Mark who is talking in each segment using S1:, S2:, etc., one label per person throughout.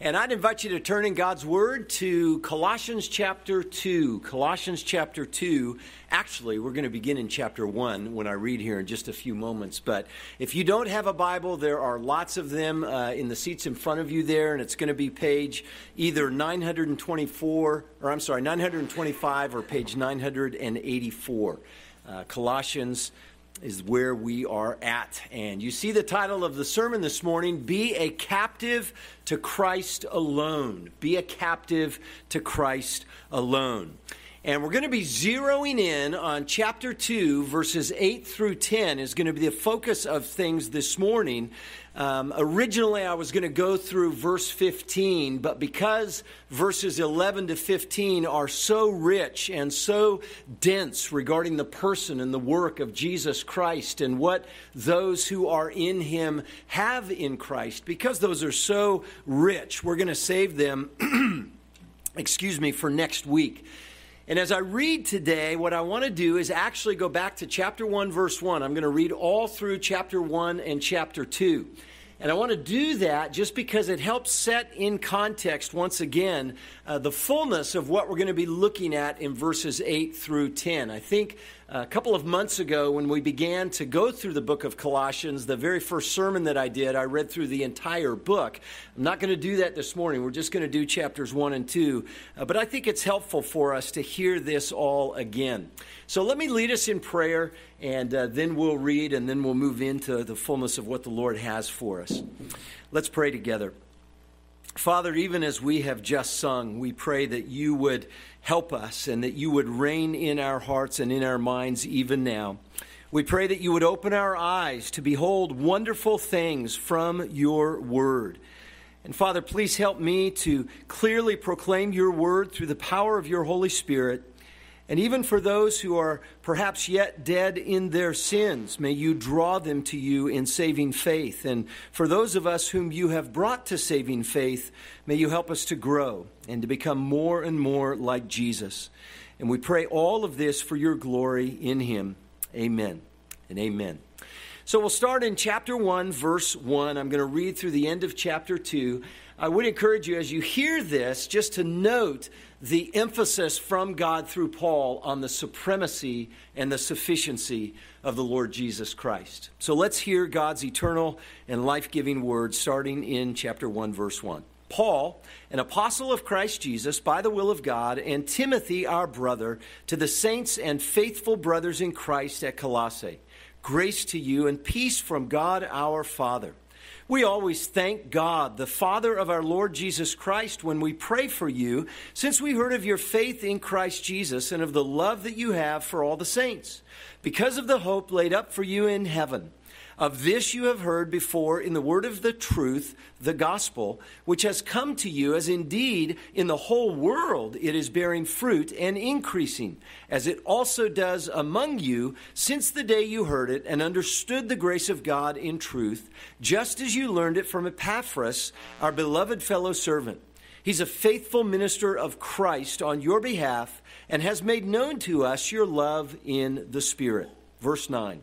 S1: And I'd invite you to turn in God's Word to Colossians chapter 2. Colossians chapter 2. Actually, we're going to begin in chapter 1 when I read here in just a few moments. But if you don't have a Bible, there are lots of them uh, in the seats in front of you there, and it's going to be page either 924, or I'm sorry, 925 or page 984. Uh, Colossians is where we are at. And you see the title of the sermon this morning Be a Captive to Christ Alone. Be a Captive to Christ Alone. And we're going to be zeroing in on chapter 2, verses 8 through 10, is going to be the focus of things this morning. Um, originally, I was going to go through verse 15, but because verses 11 to 15 are so rich and so dense regarding the person and the work of Jesus Christ and what those who are in him have in Christ, because those are so rich, we're going to save them, excuse me, for next week. And as I read today, what I want to do is actually go back to chapter 1, verse 1. I'm going to read all through chapter 1 and chapter 2. And I want to do that just because it helps set in context, once again, uh, the fullness of what we're going to be looking at in verses 8 through 10. I think a couple of months ago, when we began to go through the book of Colossians, the very first sermon that I did, I read through the entire book. I'm not going to do that this morning. We're just going to do chapters 1 and 2. Uh, but I think it's helpful for us to hear this all again. So let me lead us in prayer, and uh, then we'll read, and then we'll move into the fullness of what the Lord has for us. Let's pray together. Father, even as we have just sung, we pray that you would help us and that you would reign in our hearts and in our minds even now. We pray that you would open our eyes to behold wonderful things from your word. And Father, please help me to clearly proclaim your word through the power of your Holy Spirit and even for those who are perhaps yet dead in their sins, may you draw them to you in saving faith. And for those of us whom you have brought to saving faith, may you help us to grow and to become more and more like Jesus. And we pray all of this for your glory in him. Amen and amen. So we'll start in chapter 1, verse 1. I'm going to read through the end of chapter 2. I would encourage you as you hear this just to note the emphasis from God through Paul on the supremacy and the sufficiency of the Lord Jesus Christ. So let's hear God's eternal and life giving word starting in chapter 1, verse 1. Paul, an apostle of Christ Jesus by the will of God, and Timothy, our brother, to the saints and faithful brothers in Christ at Colossae. Grace to you and peace from God our Father we always thank God, the Father of our Lord Jesus Christ, when we pray for you, since we heard of your faith in Christ Jesus and of the love that you have for all the saints, because of the hope laid up for you in heaven. Of this you have heard before in the word of the truth, the gospel, which has come to you, as indeed in the whole world it is bearing fruit and increasing, as it also does among you since the day you heard it and understood the grace of God in truth, just as you learned it from Epaphras, our beloved fellow servant. He's a faithful minister of Christ on your behalf and has made known to us your love in the Spirit. Verse 9.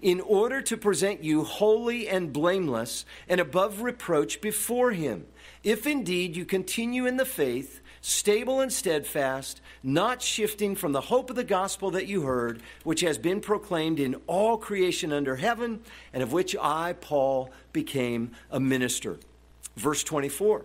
S1: in order to present you holy and blameless and above reproach before him. If indeed you continue in the faith, stable and steadfast, not shifting from the hope of the gospel that you heard, which has been proclaimed in all creation under heaven, and of which I, Paul, became a minister. Verse 24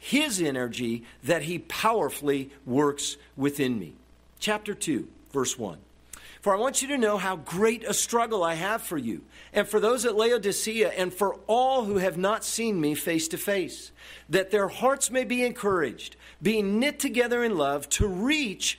S1: his energy that he powerfully works within me. Chapter 2, verse 1. For I want you to know how great a struggle I have for you, and for those at Laodicea, and for all who have not seen me face to face, that their hearts may be encouraged, being knit together in love, to reach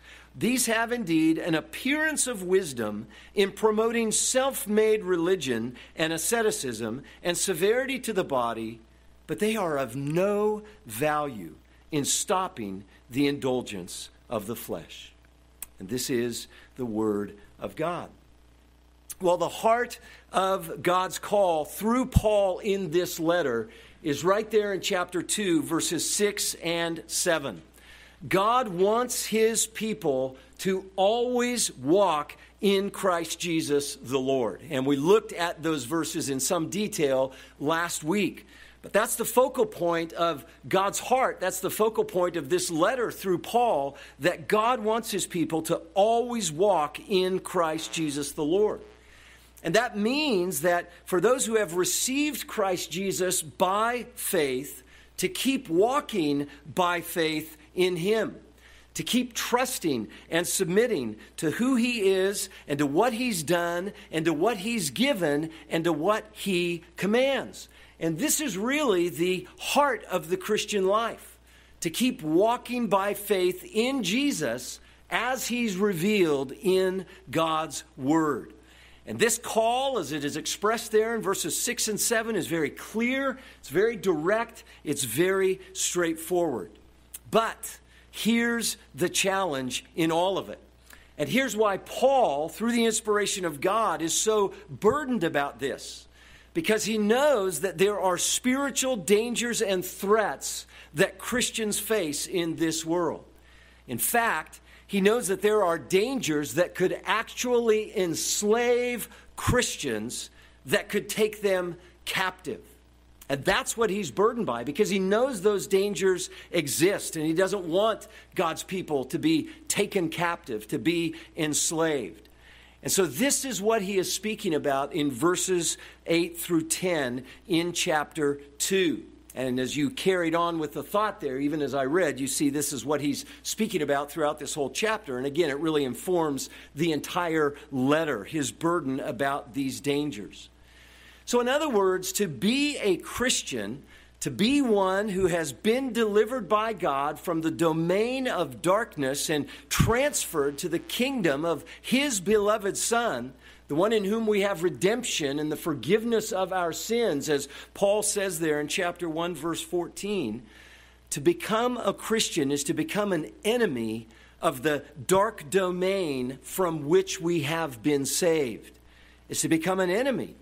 S1: these have indeed an appearance of wisdom in promoting self made religion and asceticism and severity to the body, but they are of no value in stopping the indulgence of the flesh. And this is the Word of God. Well, the heart of God's call through Paul in this letter is right there in chapter 2, verses 6 and 7. God wants his people to always walk in Christ Jesus the Lord. And we looked at those verses in some detail last week. But that's the focal point of God's heart. That's the focal point of this letter through Paul that God wants his people to always walk in Christ Jesus the Lord. And that means that for those who have received Christ Jesus by faith, to keep walking by faith in him to keep trusting and submitting to who He is and to what He's done and to what He's given and to what He commands. And this is really the heart of the Christian life to keep walking by faith in Jesus as He's revealed in God's Word. And this call, as it is expressed there in verses 6 and 7, is very clear, it's very direct, it's very straightforward. But here's the challenge in all of it. And here's why Paul, through the inspiration of God, is so burdened about this. Because he knows that there are spiritual dangers and threats that Christians face in this world. In fact, he knows that there are dangers that could actually enslave Christians that could take them captive. And that's what he's burdened by because he knows those dangers exist and he doesn't want God's people to be taken captive, to be enslaved. And so, this is what he is speaking about in verses 8 through 10 in chapter 2. And as you carried on with the thought there, even as I read, you see this is what he's speaking about throughout this whole chapter. And again, it really informs the entire letter, his burden about these dangers. So, in other words, to be a Christian, to be one who has been delivered by God from the domain of darkness and transferred to the kingdom of His beloved Son, the one in whom we have redemption and the forgiveness of our sins, as Paul says there in chapter 1, verse 14. To become a Christian is to become an enemy of the dark domain from which we have been saved. It's to become an enemy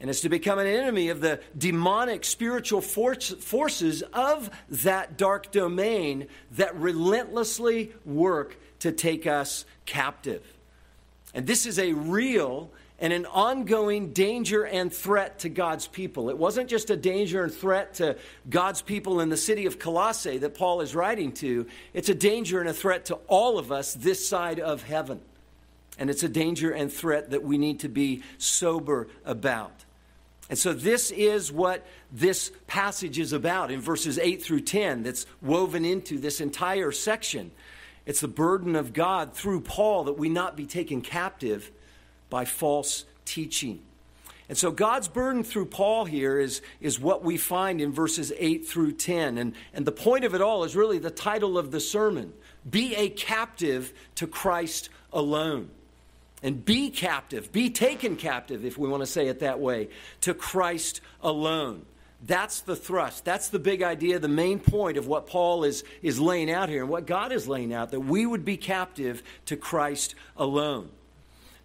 S1: and is to become an enemy of the demonic spiritual force, forces of that dark domain that relentlessly work to take us captive. And this is a real and an ongoing danger and threat to God's people. It wasn't just a danger and threat to God's people in the city of Colossae that Paul is writing to, it's a danger and a threat to all of us this side of heaven. And it's a danger and threat that we need to be sober about. And so, this is what this passage is about in verses 8 through 10 that's woven into this entire section. It's the burden of God through Paul that we not be taken captive by false teaching. And so, God's burden through Paul here is, is what we find in verses 8 through 10. And, and the point of it all is really the title of the sermon Be a captive to Christ alone and be captive, be taken captive, if we want to say it that way, to Christ alone. That's the thrust. That's the big idea, the main point of what Paul is, is laying out here and what God is laying out that we would be captive to Christ alone.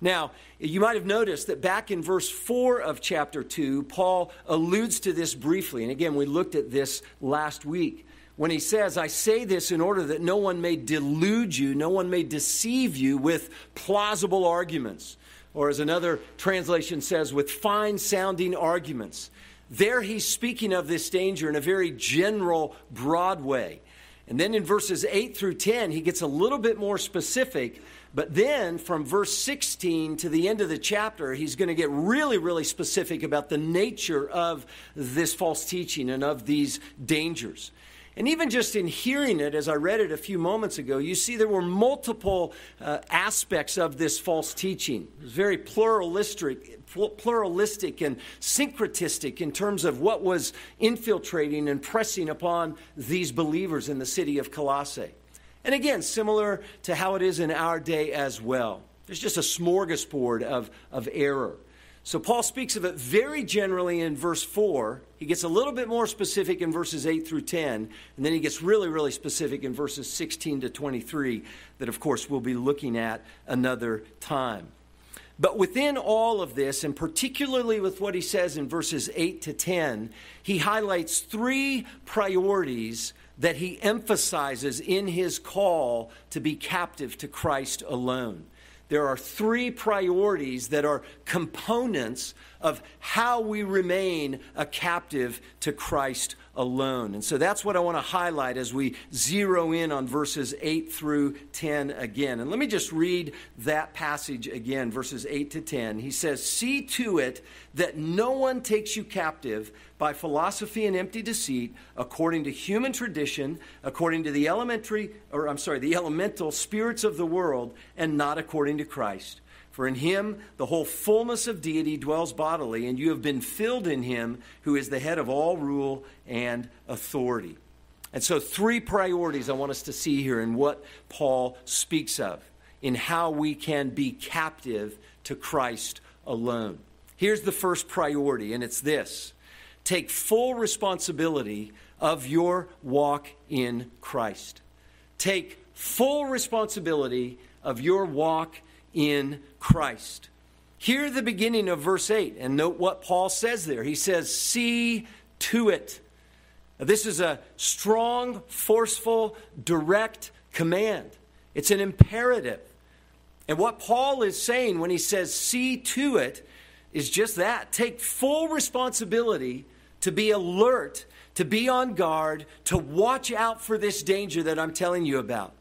S1: Now, you might have noticed that back in verse 4 of chapter 2, Paul alludes to this briefly. And again, we looked at this last week when he says, I say this in order that no one may delude you, no one may deceive you with plausible arguments. Or, as another translation says, with fine sounding arguments. There he's speaking of this danger in a very general, broad way. And then in verses 8 through 10, he gets a little bit more specific. But then from verse 16 to the end of the chapter, he's going to get really, really specific about the nature of this false teaching and of these dangers. And even just in hearing it, as I read it a few moments ago, you see there were multiple uh, aspects of this false teaching. It was very pluralistic, pluralistic and syncretistic in terms of what was infiltrating and pressing upon these believers in the city of Colossae. And again, similar to how it is in our day as well. There's just a smorgasbord of, of error. So Paul speaks of it very generally in verse 4. He gets a little bit more specific in verses 8 through 10, and then he gets really, really specific in verses 16 to 23, that of course we'll be looking at another time. But within all of this, and particularly with what he says in verses 8 to 10, he highlights three priorities that he emphasizes in his call to be captive to Christ alone there are three priorities that are components of how we remain a captive to Christ alone. And so that's what I want to highlight as we zero in on verses 8 through 10 again. And let me just read that passage again, verses 8 to 10. He says, See to it that no one takes you captive by philosophy and empty deceit, according to human tradition, according to the elementary, or I'm sorry, the elemental spirits of the world, and not according to Christ. For in him the whole fullness of deity dwells bodily, and you have been filled in him who is the head of all rule and authority. And so, three priorities I want us to see here in what Paul speaks of, in how we can be captive to Christ alone. Here's the first priority, and it's this take full responsibility of your walk in Christ. Take full responsibility of your walk in Christ. Hear the beginning of verse 8 and note what Paul says there. He says, See to it. Now, this is a strong, forceful, direct command, it's an imperative. And what Paul is saying when he says, See to it, is just that. Take full responsibility to be alert, to be on guard, to watch out for this danger that I'm telling you about.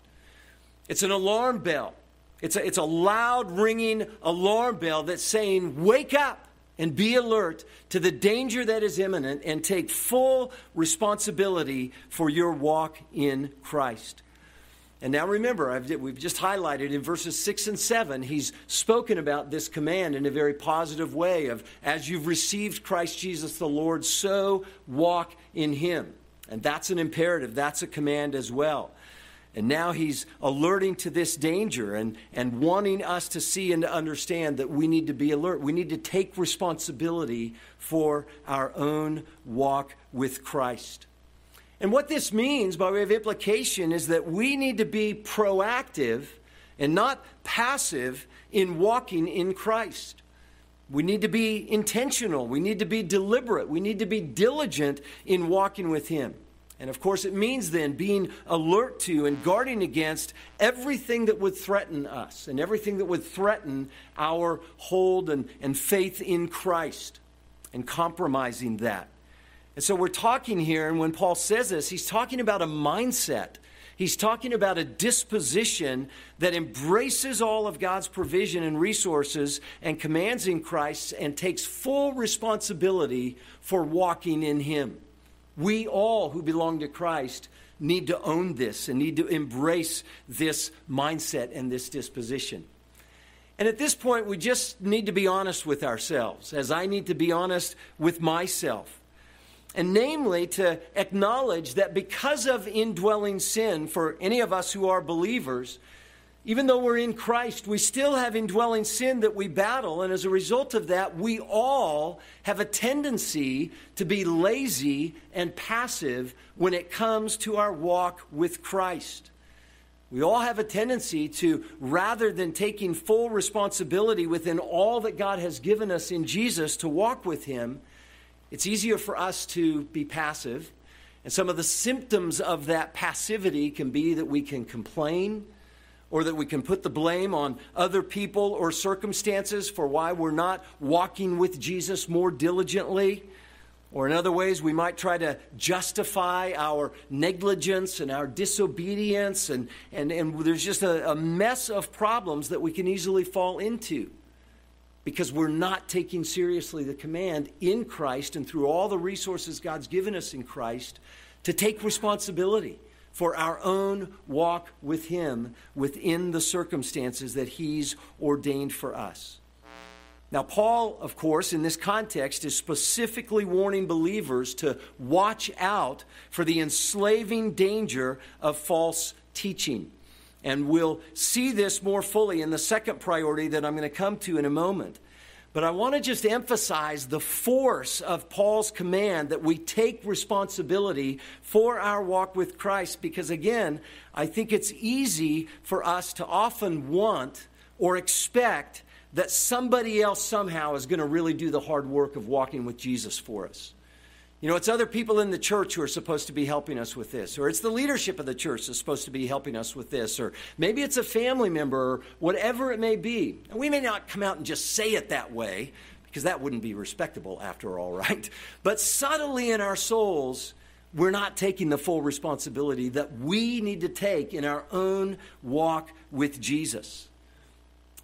S1: It's an alarm bell. It's a, it's a loud ringing alarm bell that's saying, Wake up and be alert to the danger that is imminent and take full responsibility for your walk in Christ. And now remember, I've, we've just highlighted in verses 6 and 7, he's spoken about this command in a very positive way of as you've received Christ Jesus the Lord, so walk in him. And that's an imperative, that's a command as well. And now he's alerting to this danger and, and wanting us to see and to understand that we need to be alert. We need to take responsibility for our own walk with Christ. And what this means, by way of implication, is that we need to be proactive and not passive in walking in Christ. We need to be intentional. We need to be deliberate. We need to be diligent in walking with Him. And of course, it means then being alert to and guarding against everything that would threaten us and everything that would threaten our hold and, and faith in Christ and compromising that. And so we're talking here, and when Paul says this, he's talking about a mindset. He's talking about a disposition that embraces all of God's provision and resources and commands in Christ and takes full responsibility for walking in Him. We all who belong to Christ need to own this and need to embrace this mindset and this disposition. And at this point, we just need to be honest with ourselves, as I need to be honest with myself and namely to acknowledge that because of indwelling sin for any of us who are believers, even though we're in Christ, we still have indwelling sin that we battle. And as a result of that, we all have a tendency to be lazy and passive when it comes to our walk with Christ. We all have a tendency to, rather than taking full responsibility within all that God has given us in Jesus to walk with Him, it's easier for us to be passive. And some of the symptoms of that passivity can be that we can complain or that we can put the blame on other people or circumstances for why we're not walking with Jesus more diligently. Or in other ways, we might try to justify our negligence and our disobedience, and, and, and there's just a, a mess of problems that we can easily fall into because we're not taking seriously the command in Christ and through all the resources God's given us in Christ to take responsibility for our own walk with Him within the circumstances that He's ordained for us. Now, Paul, of course, in this context, is specifically warning believers to watch out for the enslaving danger of false teaching. And we'll see this more fully in the second priority that I'm going to come to in a moment. But I want to just emphasize the force of Paul's command that we take responsibility for our walk with Christ because, again, I think it's easy for us to often want or expect that somebody else somehow is going to really do the hard work of walking with Jesus for us. You know, it's other people in the church who are supposed to be helping us with this, or it's the leadership of the church that's supposed to be helping us with this, or maybe it's a family member, or whatever it may be. And we may not come out and just say it that way, because that wouldn't be respectable after all, right? But subtly in our souls, we're not taking the full responsibility that we need to take in our own walk with Jesus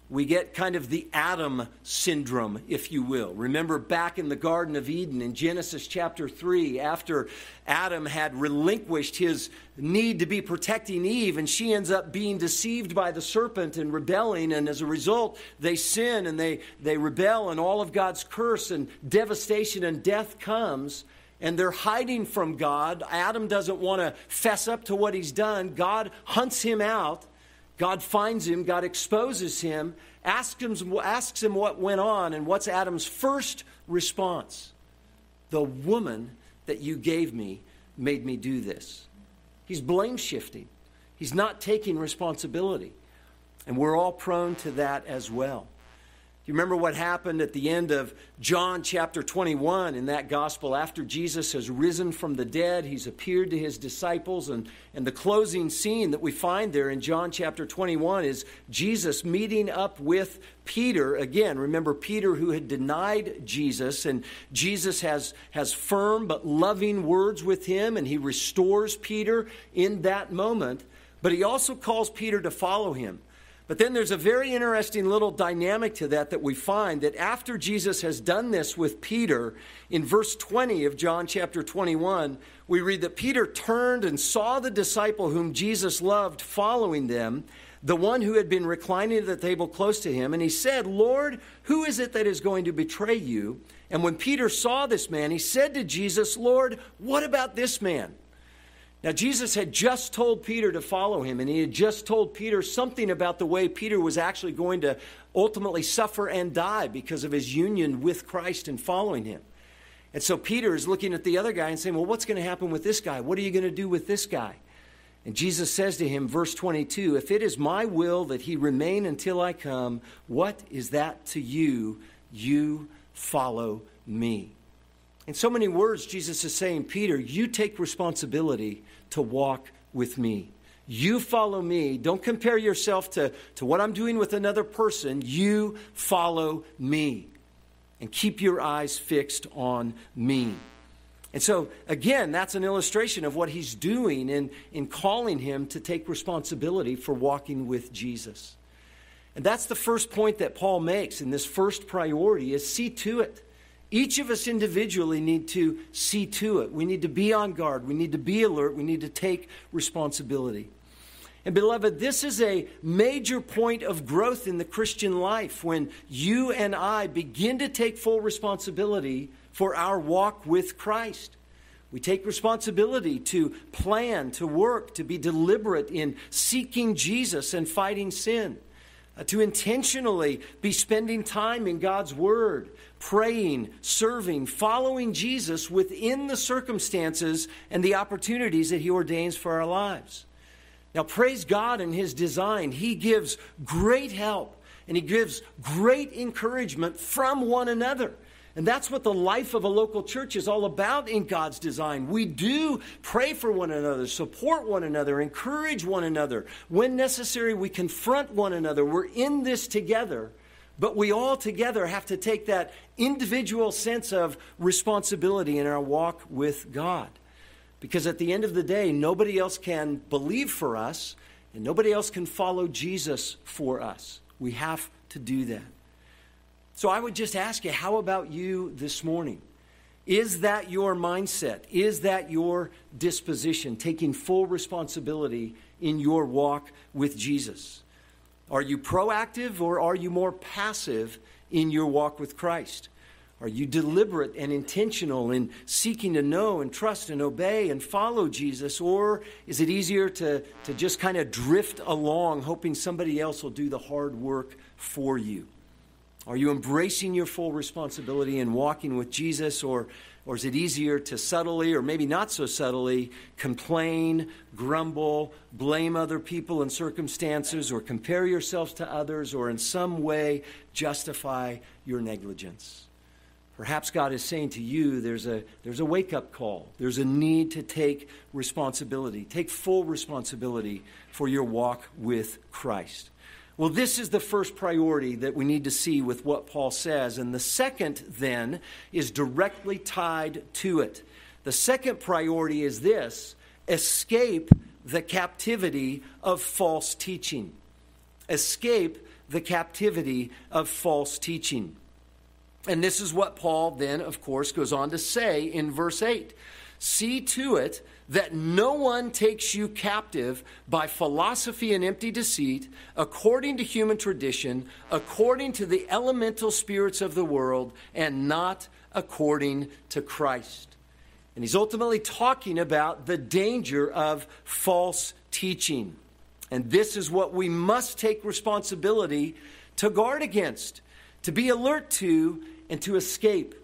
S1: we get kind of the Adam syndrome, if you will. Remember back in the Garden of Eden in Genesis chapter 3, after Adam had relinquished his need to be protecting Eve, and she ends up being deceived by the serpent and rebelling, and as a result, they sin and they, they rebel, and all of God's curse and devastation and death comes. And they're hiding from God. Adam doesn't want to fess up to what he's done. God hunts him out God finds him, God exposes him, asks him, asks him what went on, and what's Adam's first response? The woman that you gave me made me do this. He's blame shifting, he's not taking responsibility. And we're all prone to that as well. You remember what happened at the end of John chapter 21 in that gospel? After Jesus has risen from the dead, he's appeared to his disciples. And, and the closing scene that we find there in John chapter 21 is Jesus meeting up with Peter. Again, remember Peter who had denied Jesus, and Jesus has, has firm but loving words with him, and he restores Peter in that moment. But he also calls Peter to follow him. But then there's a very interesting little dynamic to that that we find that after Jesus has done this with Peter, in verse 20 of John chapter 21, we read that Peter turned and saw the disciple whom Jesus loved following them, the one who had been reclining at the table close to him, and he said, Lord, who is it that is going to betray you? And when Peter saw this man, he said to Jesus, Lord, what about this man? Now, Jesus had just told Peter to follow him, and he had just told Peter something about the way Peter was actually going to ultimately suffer and die because of his union with Christ and following him. And so Peter is looking at the other guy and saying, Well, what's going to happen with this guy? What are you going to do with this guy? And Jesus says to him, verse 22, If it is my will that he remain until I come, what is that to you? You follow me. In so many words, Jesus is saying, Peter, you take responsibility to walk with me. You follow me. Don't compare yourself to, to what I'm doing with another person. You follow me. And keep your eyes fixed on me. And so, again, that's an illustration of what he's doing in, in calling him to take responsibility for walking with Jesus. And that's the first point that Paul makes in this first priority is see to it each of us individually need to see to it. We need to be on guard. We need to be alert. We need to take responsibility. And, beloved, this is a major point of growth in the Christian life when you and I begin to take full responsibility for our walk with Christ. We take responsibility to plan, to work, to be deliberate in seeking Jesus and fighting sin, uh, to intentionally be spending time in God's Word, praying, serving, following Jesus within the circumstances and the opportunities that He ordains for our lives. Now, praise God in His design. He gives great help and He gives great encouragement from one another. And that's what the life of a local church is all about in God's design. We do pray for one another, support one another, encourage one another. When necessary, we confront one another. We're in this together but we all together have to take that individual sense of responsibility in our walk with God. Because at the end of the day, nobody else can believe for us, and nobody else can follow Jesus for us. We have to do that. So I would just ask you, how about you this morning? Is that your mindset? Is that your disposition, taking full responsibility in your walk with Jesus? Are you proactive or are you more passive in your walk with Christ? Are you deliberate and intentional in seeking to know and trust and obey and follow Jesus? Or is it easier to, to just kind of drift along, hoping somebody else will do the hard work for you? Are you embracing your full responsibility and walking with Jesus, or, or is it easier to subtly, or maybe not so subtly, complain, grumble, blame other people and circumstances, or compare yourselves to others, or in some way justify your negligence? Perhaps God is saying to you there's a, there's a wake up call. There's a need to take responsibility, take full responsibility for your walk with Christ. Well, this is the first priority that we need to see with what Paul says. And the second, then, is directly tied to it. The second priority is this escape the captivity of false teaching. Escape the captivity of false teaching. And this is what Paul then, of course, goes on to say in verse 8 See to it that no one takes you captive by philosophy and empty deceit, according to human tradition, according to the elemental spirits of the world, and not according to Christ. And he's ultimately talking about the danger of false teaching. And this is what we must take responsibility to guard against, to be alert to, and to escape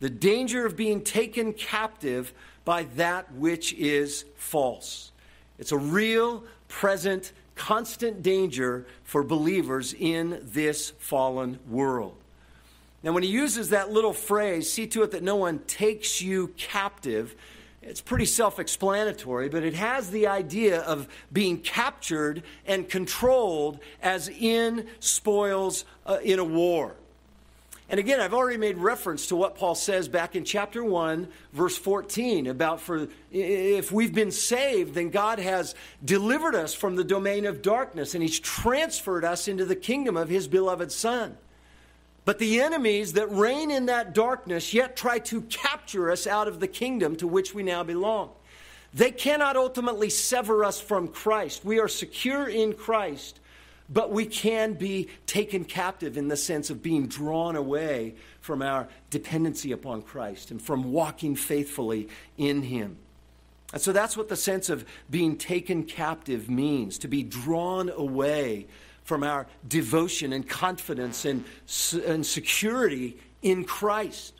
S1: the danger of being taken captive by that which is false. It's a real, present, constant danger for believers in this fallen world. Now, when he uses that little phrase, see to it that no one takes you captive, it's pretty self explanatory, but it has the idea of being captured and controlled as in spoils uh, in a war. And again, I've already made reference to what Paul says back in chapter 1, verse 14, about for if we've been saved, then God has delivered us from the domain of darkness and he's transferred us into the kingdom of his beloved Son. But the enemies that reign in that darkness yet try to capture us out of the kingdom to which we now belong. They cannot ultimately sever us from Christ. We are secure in Christ but we can be taken captive in the sense of being drawn away from our dependency upon Christ and from walking faithfully in Him. And so that's what the sense of being taken captive means to be drawn away from our devotion and confidence and, and security in Christ.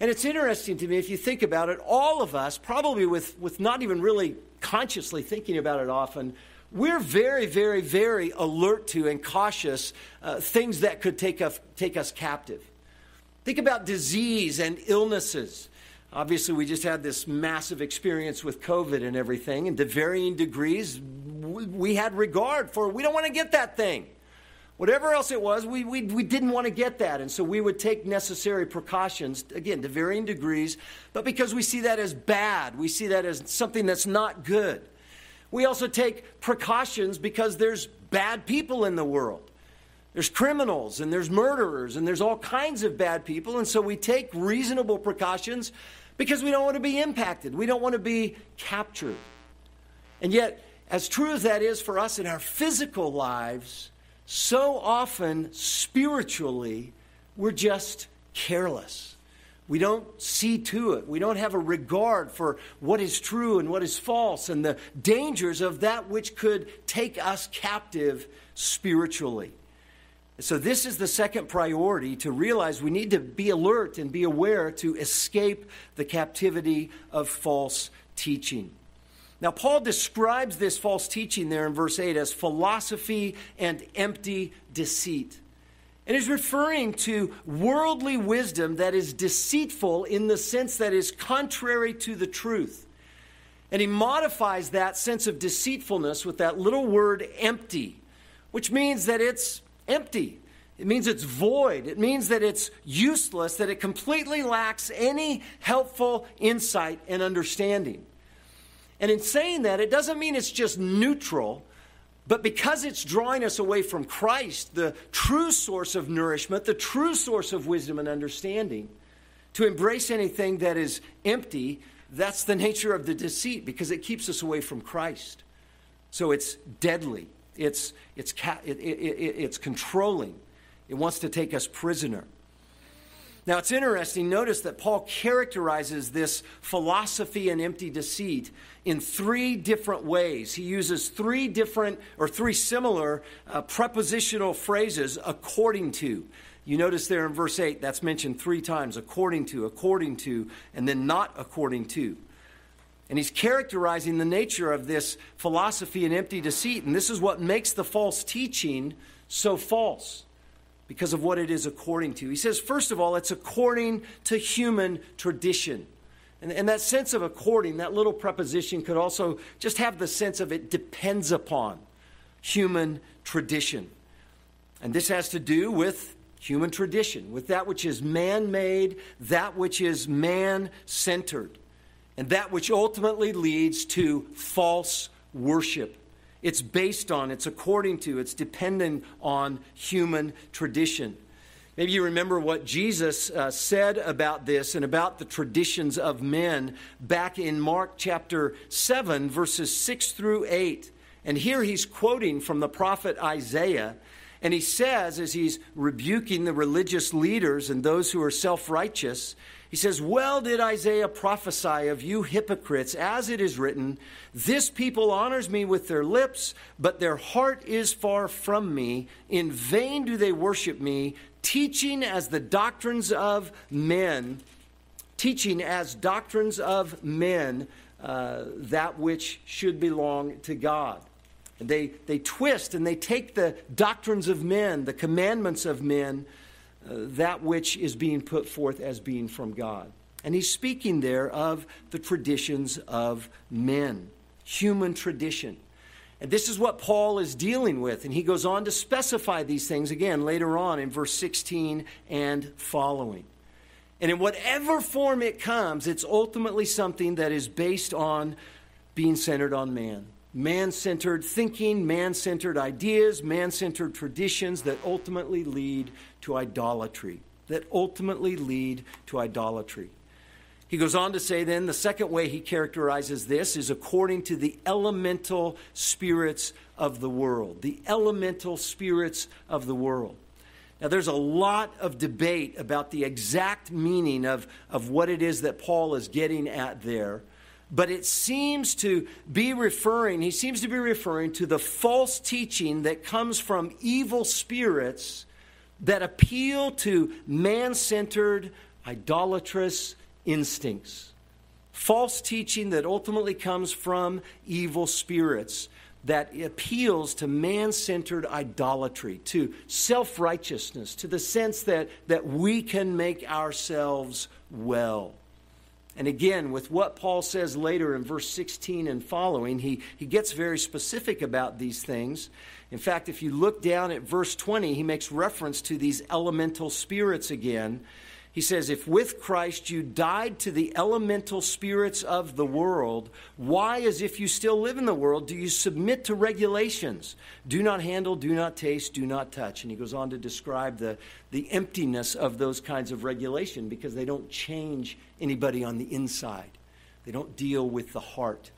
S1: And it's interesting to me, if you think about it, all of us, probably with, with not even really consciously thinking about it often, we're very, very, very alert to and cautious uh, things that could take us, take us captive. Think about disease and illnesses. Obviously, we just had this massive experience with COVID and everything, and to varying degrees, we, had regard for we don't want to get that thing. Whatever else it was, we, we, we didn't want to get that. And so we would take necessary precautions, again, to varying degrees, but because we see that as bad, we see that as something that's not good. We also take precautions because there's bad people in the world. There's criminals and there's murderers and there's all kinds of bad people. And so we take reasonable precautions because we don't want to be impacted. We don't want to be captured. And yet, as true as that is for us in our physical lives, so often spiritually, we're just careless. We don't see to it. We don't have a regard for what is true and what is false and the dangers of that which could take us captive spiritually. So, this is the second priority to realize we need to be alert and be aware to escape the captivity of false teaching. Now, Paul describes this false teaching there in verse 8 as philosophy and empty deceit. And he's referring to worldly wisdom that is deceitful in the sense that is contrary to the truth. And he modifies that sense of deceitfulness with that little word empty, which means that it's empty. It means it's void. It means that it's useless, that it completely lacks any helpful insight and understanding. And in saying that, it doesn't mean it's just neutral. But because it's drawing us away from Christ, the true source of nourishment, the true source of wisdom and understanding, to embrace anything that is empty, that's the nature of the deceit because it keeps us away from Christ. So it's deadly, it's, it's, it, it, it, it's controlling, it wants to take us prisoner. Now, it's interesting. Notice that Paul characterizes this philosophy and empty deceit in three different ways. He uses three different or three similar uh, prepositional phrases according to. You notice there in verse 8, that's mentioned three times according to, according to, and then not according to. And he's characterizing the nature of this philosophy and empty deceit. And this is what makes the false teaching so false because of what it is according to. He says, first of all, it's according to human tradition. And, and that sense of according, that little preposition could also just have the sense of it depends upon human tradition. And this has to do with human tradition, with that which is man made, that which is man centered, and that which ultimately leads to false worship. It's based on, it's according to, it's dependent on human tradition. Maybe you remember what Jesus uh, said about this and about the traditions of men back in Mark chapter 7, verses 6 through 8. And here he's quoting from the prophet Isaiah. And he says, as he's rebuking the religious leaders and those who are self righteous, he says, Well did Isaiah prophesy of you hypocrites, as it is written, This people honors me with their lips, but their heart is far from me. In vain do they worship me, teaching as the doctrines of men, teaching as doctrines of men uh, that which should belong to God. And they, they twist and they take the doctrines of men, the commandments of men, Uh, that which is being put forth as being from God. And he's speaking there of the traditions of men, human tradition. And this is what Paul is dealing with. And he goes on to specify these things again later on in verse 16 and following. And in whatever form it comes, it's ultimately something that is based on being centered on man man centered thinking, man centered ideas, man centered traditions that ultimately lead to idolatry. That ultimately lead to idolatry. He goes on to say, then, the second way he characterizes this is according to the elemental spirits of the world. The elemental spirits of the world. Now, there's a lot of debate about the exact meaning of, of what it is that Paul is getting at there but it seems to be referring, he seems to be referring to the false teaching that comes from evil spirits that appeal to man centered, idolatrous instincts. False teaching that ultimately comes from evil spirits that appeals to man centered idolatry, to self righteousness, to the sense that, that we can make ourselves well. And again, with what Paul says later in verse 16 and following, he, he gets very specific about these things. In fact, if you look down at verse 20, he makes reference to these elemental spirits again. He says, If with Christ you died to the elemental spirits of the world, why, as if you still live in the world, do you submit to regulations? Do not handle, do not taste, do not touch. And he goes on to describe the, the emptiness of those kinds of regulation because they don't change anybody on the inside, they don't deal with the heart.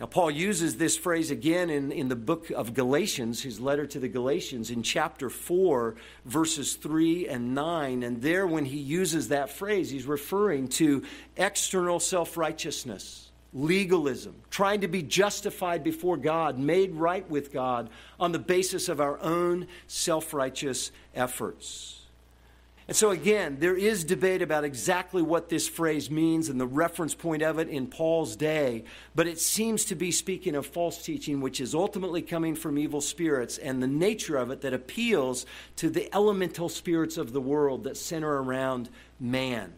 S1: Now, Paul uses this phrase again in, in the book of Galatians, his letter to the Galatians, in chapter 4, verses 3 and 9. And there, when he uses that phrase, he's referring to external self righteousness, legalism, trying to be justified before God, made right with God on the basis of our own self righteous efforts. And so, again, there is debate about exactly what this phrase means and the reference point of it in Paul's day, but it seems to be speaking of false teaching, which is ultimately coming from evil spirits, and the nature of it that appeals to the elemental spirits of the world that center around man.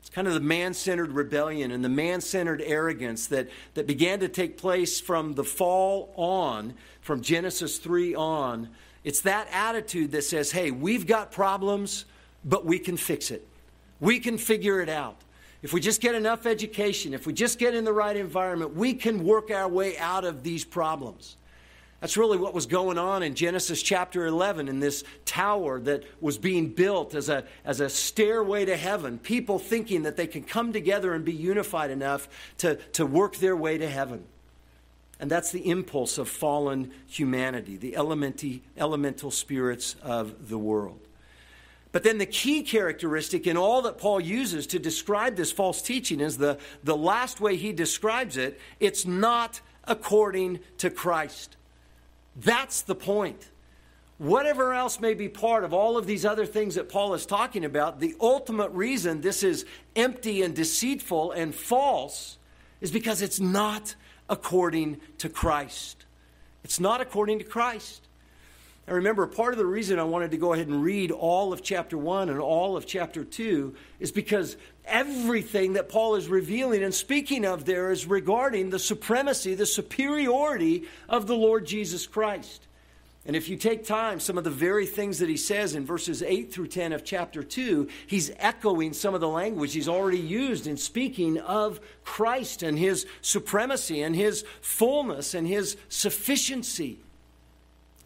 S1: It's kind of the man centered rebellion and the man centered arrogance that, that began to take place from the fall on, from Genesis 3 on. It's that attitude that says, hey, we've got problems but we can fix it. We can figure it out. If we just get enough education, if we just get in the right environment, we can work our way out of these problems. That's really what was going on in Genesis chapter 11 in this tower that was being built as a, as a stairway to heaven. People thinking that they can come together and be unified enough to, to work their way to heaven. And that's the impulse of fallen humanity, the elemental spirits of the world. But then the key characteristic in all that Paul uses to describe this false teaching is the, the last way he describes it it's not according to Christ. That's the point. whatever else may be part of all of these other things that Paul is talking about, the ultimate reason this is empty and deceitful and false is because it's not according to Christ. It's not according to Christ. I remember part of the reason I wanted to go ahead and read all of chapter 1 and all of chapter 2 is because everything that Paul is revealing and speaking of there is regarding the supremacy, the superiority of the Lord Jesus Christ. And if you take time, some of the very things that he says in verses 8 through 10 of chapter 2, he's echoing some of the language he's already used in speaking of Christ and his supremacy and his fullness and his sufficiency.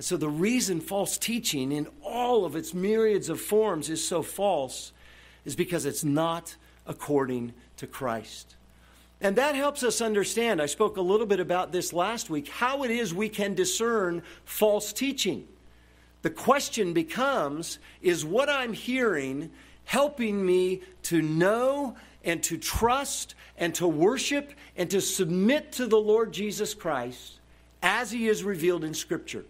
S1: So, the reason false teaching in all of its myriads of forms is so false is because it's not according to Christ. And that helps us understand, I spoke a little bit about this last week, how it is we can discern false teaching. The question becomes is what I'm hearing helping me to know and to trust and to worship and to submit to the Lord Jesus Christ as he is revealed in Scripture?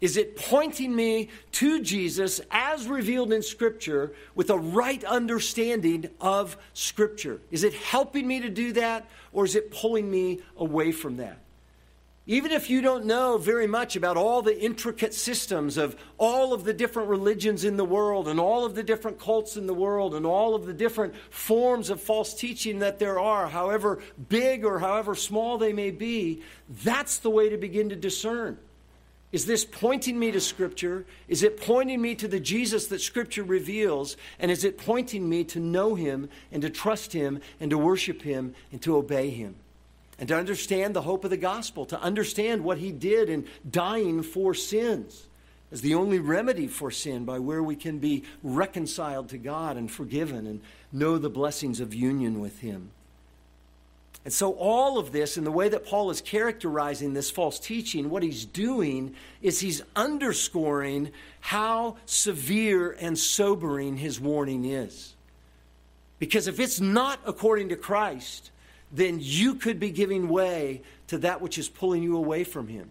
S1: Is it pointing me to Jesus as revealed in Scripture with a right understanding of Scripture? Is it helping me to do that, or is it pulling me away from that? Even if you don't know very much about all the intricate systems of all of the different religions in the world and all of the different cults in the world and all of the different forms of false teaching that there are, however big or however small they may be, that's the way to begin to discern. Is this pointing me to Scripture? Is it pointing me to the Jesus that Scripture reveals? And is it pointing me to know Him and to trust Him and to worship Him and to obey Him? And to understand the hope of the gospel, to understand what He did in dying for sins as the only remedy for sin by where we can be reconciled to God and forgiven and know the blessings of union with Him. And so, all of this, in the way that Paul is characterizing this false teaching, what he's doing is he's underscoring how severe and sobering his warning is. Because if it's not according to Christ, then you could be giving way to that which is pulling you away from him.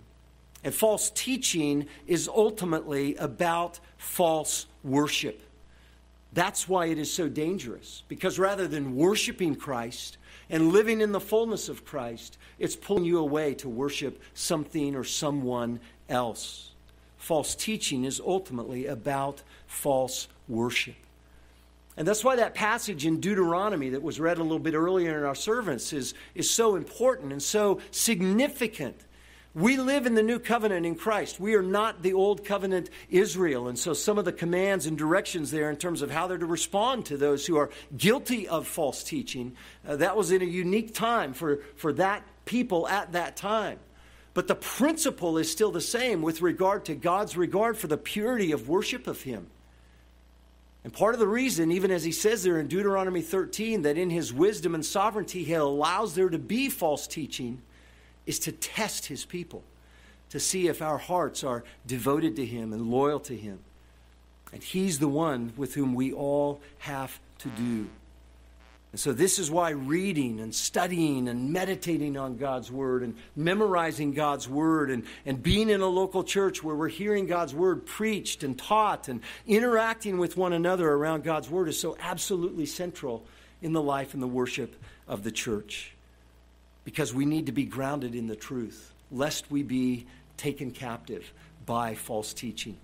S1: And false teaching is ultimately about false worship. That's why it is so dangerous. Because rather than worshiping Christ, and living in the fullness of Christ, it's pulling you away to worship something or someone else. False teaching is ultimately about false worship. And that's why that passage in Deuteronomy that was read a little bit earlier in our service is, is so important and so significant we live in the new covenant in Christ. We are not the old covenant Israel. And so some of the commands and directions there in terms of how they're to respond to those who are guilty of false teaching, uh, that was in a unique time for, for that people at that time. But the principle is still the same with regard to God's regard for the purity of worship of Him. And part of the reason, even as he says there in Deuteronomy 13, that in his wisdom and sovereignty he allows there to be false teaching is to test his people, to see if our hearts are devoted to him and loyal to him. And he's the one with whom we all have to do. And so, this is why reading and studying and meditating on God's Word and memorizing God's Word and, and being in a local church where we're hearing God's Word preached and taught and interacting with one another around God's Word is so absolutely central in the life and the worship of the church because we need to be grounded in the truth, lest we be taken captive by false teaching.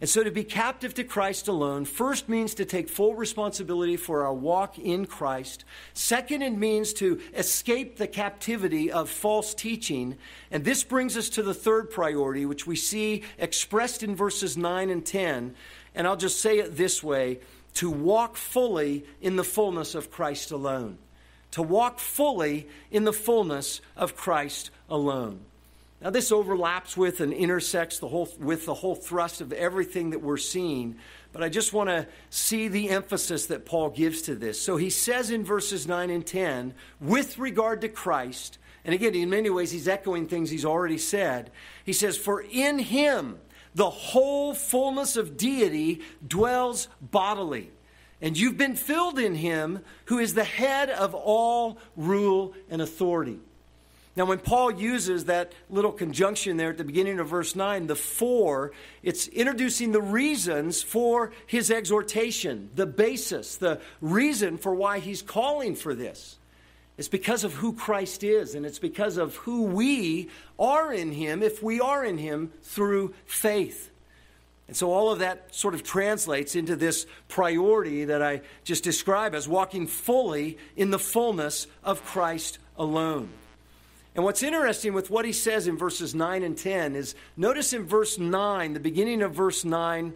S1: And so to be captive to Christ alone first means to take full responsibility for our walk in Christ. Second, it means to escape the captivity of false teaching. And this brings us to the third priority, which we see expressed in verses 9 and 10. And I'll just say it this way to walk fully in the fullness of Christ alone to walk fully in the fullness of Christ alone. Now, this overlaps with and intersects the whole, with the whole thrust of everything that we're seeing, but I just want to see the emphasis that Paul gives to this. So he says in verses 9 and 10, with regard to Christ, and again, in many ways, he's echoing things he's already said. He says, For in him the whole fullness of deity dwells bodily and you've been filled in him who is the head of all rule and authority. Now, when Paul uses that little conjunction there at the beginning of verse 9, the for, it's introducing the reasons for his exhortation, the basis, the reason for why he's calling for this. It's because of who Christ is, and it's because of who we are in him if we are in him through faith. And so all of that sort of translates into this priority that I just described as walking fully in the fullness of Christ alone. And what's interesting with what he says in verses 9 and 10 is notice in verse 9, the beginning of verse 9,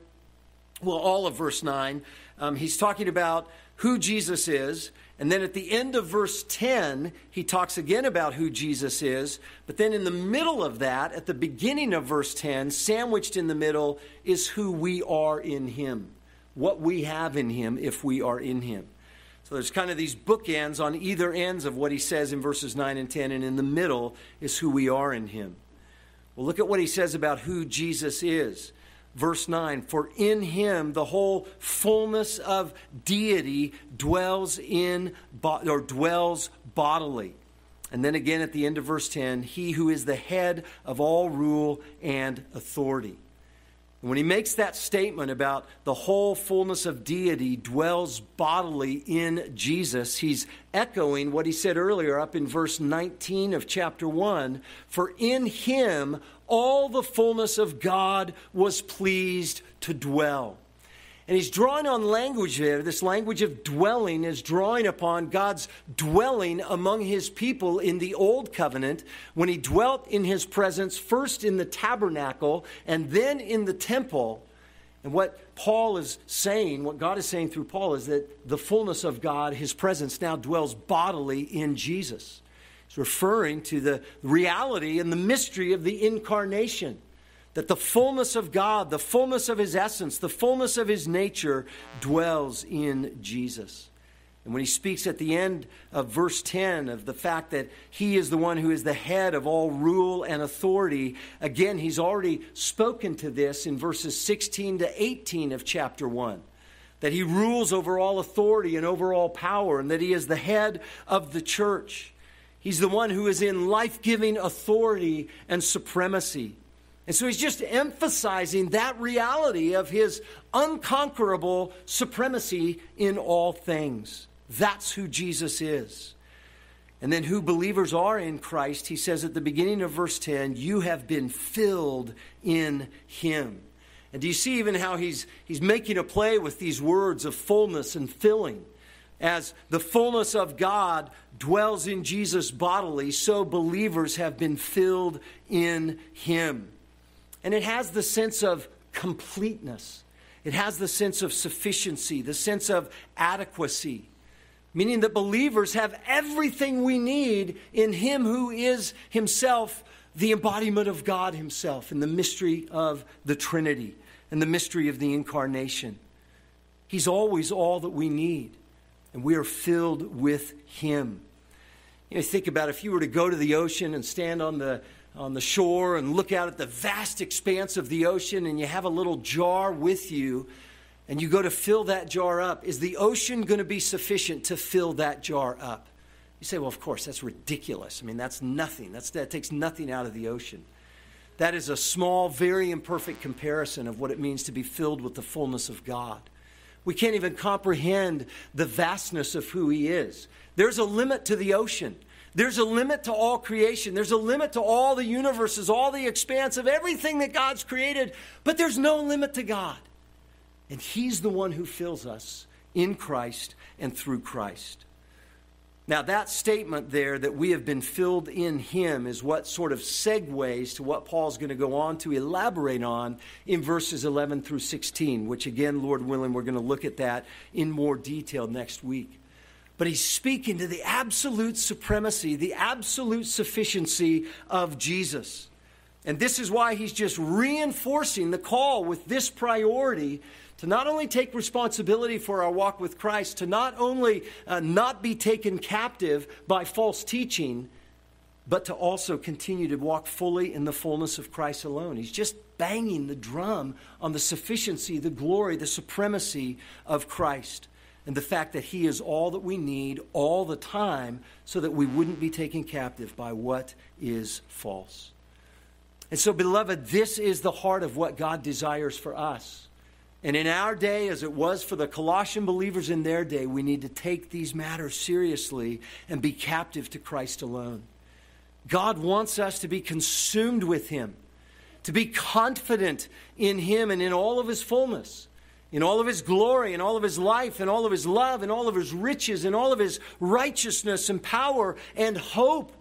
S1: well, all of verse 9, um, he's talking about who Jesus is. And then at the end of verse 10, he talks again about who Jesus is. But then in the middle of that, at the beginning of verse 10, sandwiched in the middle, is who we are in him, what we have in him if we are in him. So there's kind of these bookends on either ends of what he says in verses 9 and 10, and in the middle is who we are in him. Well, look at what he says about who Jesus is. Verse 9 For in him the whole fullness of deity dwells in or dwells bodily. And then again at the end of verse 10, he who is the head of all rule and authority. When he makes that statement about the whole fullness of deity dwells bodily in Jesus, he's echoing what he said earlier up in verse 19 of chapter 1 For in him all the fullness of God was pleased to dwell. And he's drawing on language there. This language of dwelling is drawing upon God's dwelling among his people in the old covenant when he dwelt in his presence, first in the tabernacle and then in the temple. And what Paul is saying, what God is saying through Paul, is that the fullness of God, his presence, now dwells bodily in Jesus. He's referring to the reality and the mystery of the incarnation that the fullness of God, the fullness of his essence, the fullness of his nature dwells in Jesus. And when he speaks at the end of verse 10 of the fact that he is the one who is the head of all rule and authority, again, he's already spoken to this in verses 16 to 18 of chapter 1. That he rules over all authority and over all power, and that he is the head of the church. He's the one who is in life giving authority and supremacy. And so he's just emphasizing that reality of his unconquerable supremacy in all things. That's who Jesus is. And then who believers are in Christ, he says at the beginning of verse 10, you have been filled in him. And do you see even how he's, he's making a play with these words of fullness and filling? As the fullness of God dwells in Jesus bodily, so believers have been filled in him. And it has the sense of completeness, it has the sense of sufficiency, the sense of adequacy, meaning that believers have everything we need in Him who is Himself the embodiment of God Himself in the mystery of the Trinity and the mystery of the incarnation. He's always all that we need, and we are filled with Him. You know, think about if you were to go to the ocean and stand on the on the shore and look out at the vast expanse of the ocean and you have a little jar with you and you go to fill that jar up, is the ocean going to be sufficient to fill that jar up? You say, well, of course, that's ridiculous. I mean, that's nothing. That's, that takes nothing out of the ocean. That is a small, very imperfect comparison of what it means to be filled with the fullness of God. We can't even comprehend the vastness of who He is. There's a limit to the ocean. There's a limit to all creation. There's a limit to all the universes, all the expanse of everything that God's created, but there's no limit to God. And He's the one who fills us in Christ and through Christ. Now, that statement there that we have been filled in Him is what sort of segues to what Paul's going to go on to elaborate on in verses 11 through 16, which, again, Lord willing, we're going to look at that in more detail next week but he's speaking to the absolute supremacy, the absolute sufficiency of Jesus. And this is why he's just reinforcing the call with this priority to not only take responsibility for our walk with Christ, to not only uh, not be taken captive by false teaching, but to also continue to walk fully in the fullness of Christ alone. He's just banging the drum on the sufficiency, the glory, the supremacy of Christ. And the fact that He is all that we need all the time so that we wouldn't be taken captive by what is false. And so, beloved, this is the heart of what God desires for us. And in our day, as it was for the Colossian believers in their day, we need to take these matters seriously and be captive to Christ alone. God wants us to be consumed with Him, to be confident in Him and in all of His fullness, in all of His glory, in all of His life, in all of His love, in all of His riches, in all of His righteousness and power and hope.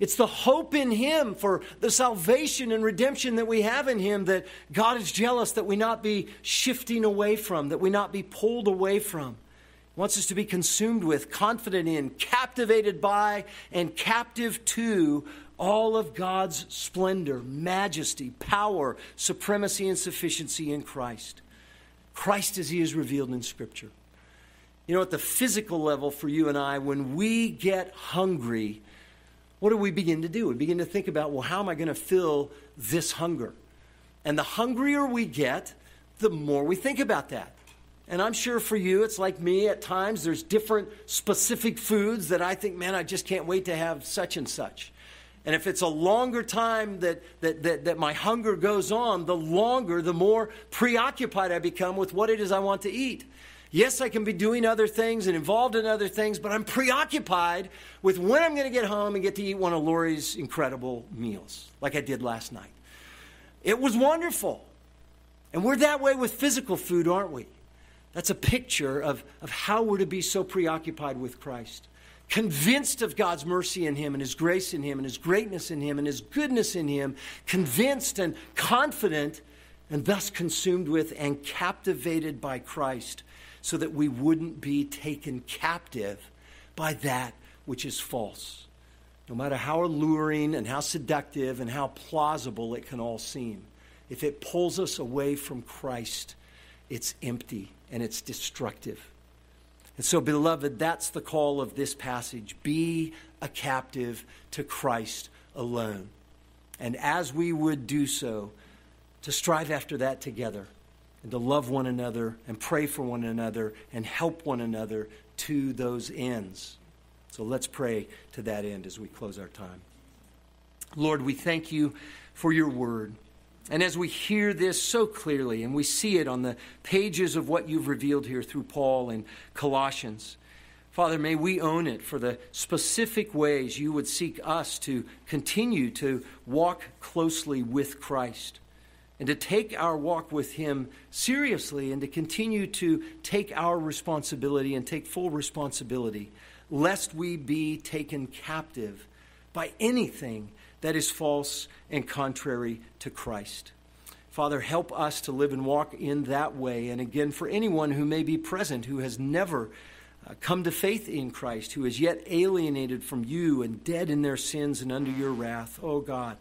S1: It's the hope in Him for the salvation and redemption that we have in Him that God is jealous that we not be shifting away from, that we not be pulled away from. He wants us to be consumed with, confident in, captivated by, and captive to all of God's splendor, majesty, power, supremacy, and sufficiency in Christ. Christ as He is revealed in Scripture. You know, at the physical level for you and I, when we get hungry, what do we begin to do? We begin to think about, well, how am I going to fill this hunger? And the hungrier we get, the more we think about that. And I'm sure for you, it's like me at times, there's different specific foods that I think, man, I just can't wait to have such and such. And if it's a longer time that, that, that, that, my hunger goes on, the longer, the more preoccupied I become with what it is I want to eat. Yes, I can be doing other things and involved in other things, but I'm preoccupied with when I'm going to get home and get to eat one of Lori's incredible meals, like I did last night. It was wonderful. And we're that way with physical food, aren't we? That's a picture of, of how we're to be so preoccupied with Christ. Convinced of God's mercy in Him and His grace in Him and His greatness in Him and His goodness in Him, convinced and confident and thus consumed with and captivated by Christ so that we wouldn't be taken captive by that which is false. No matter how alluring and how seductive and how plausible it can all seem, if it pulls us away from Christ, it's empty and it's destructive. And so, beloved, that's the call of this passage. Be a captive to Christ alone. And as we would do so, to strive after that together and to love one another and pray for one another and help one another to those ends. So let's pray to that end as we close our time. Lord, we thank you for your word. And as we hear this so clearly and we see it on the pages of what you've revealed here through Paul and Colossians, Father, may we own it for the specific ways you would seek us to continue to walk closely with Christ and to take our walk with Him seriously and to continue to take our responsibility and take full responsibility, lest we be taken captive by anything that is false and contrary to Christ. Father, help us to live and walk in that way. And again, for anyone who may be present who has never uh, come to faith in Christ, who is yet alienated from you and dead in their sins and under your wrath, oh God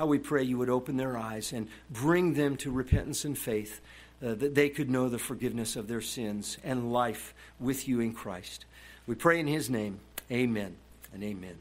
S1: how we pray you would open their eyes and bring them to repentance and faith, uh, that they could know the forgiveness of their sins and life with you in Christ. We pray in his name. Amen and amen.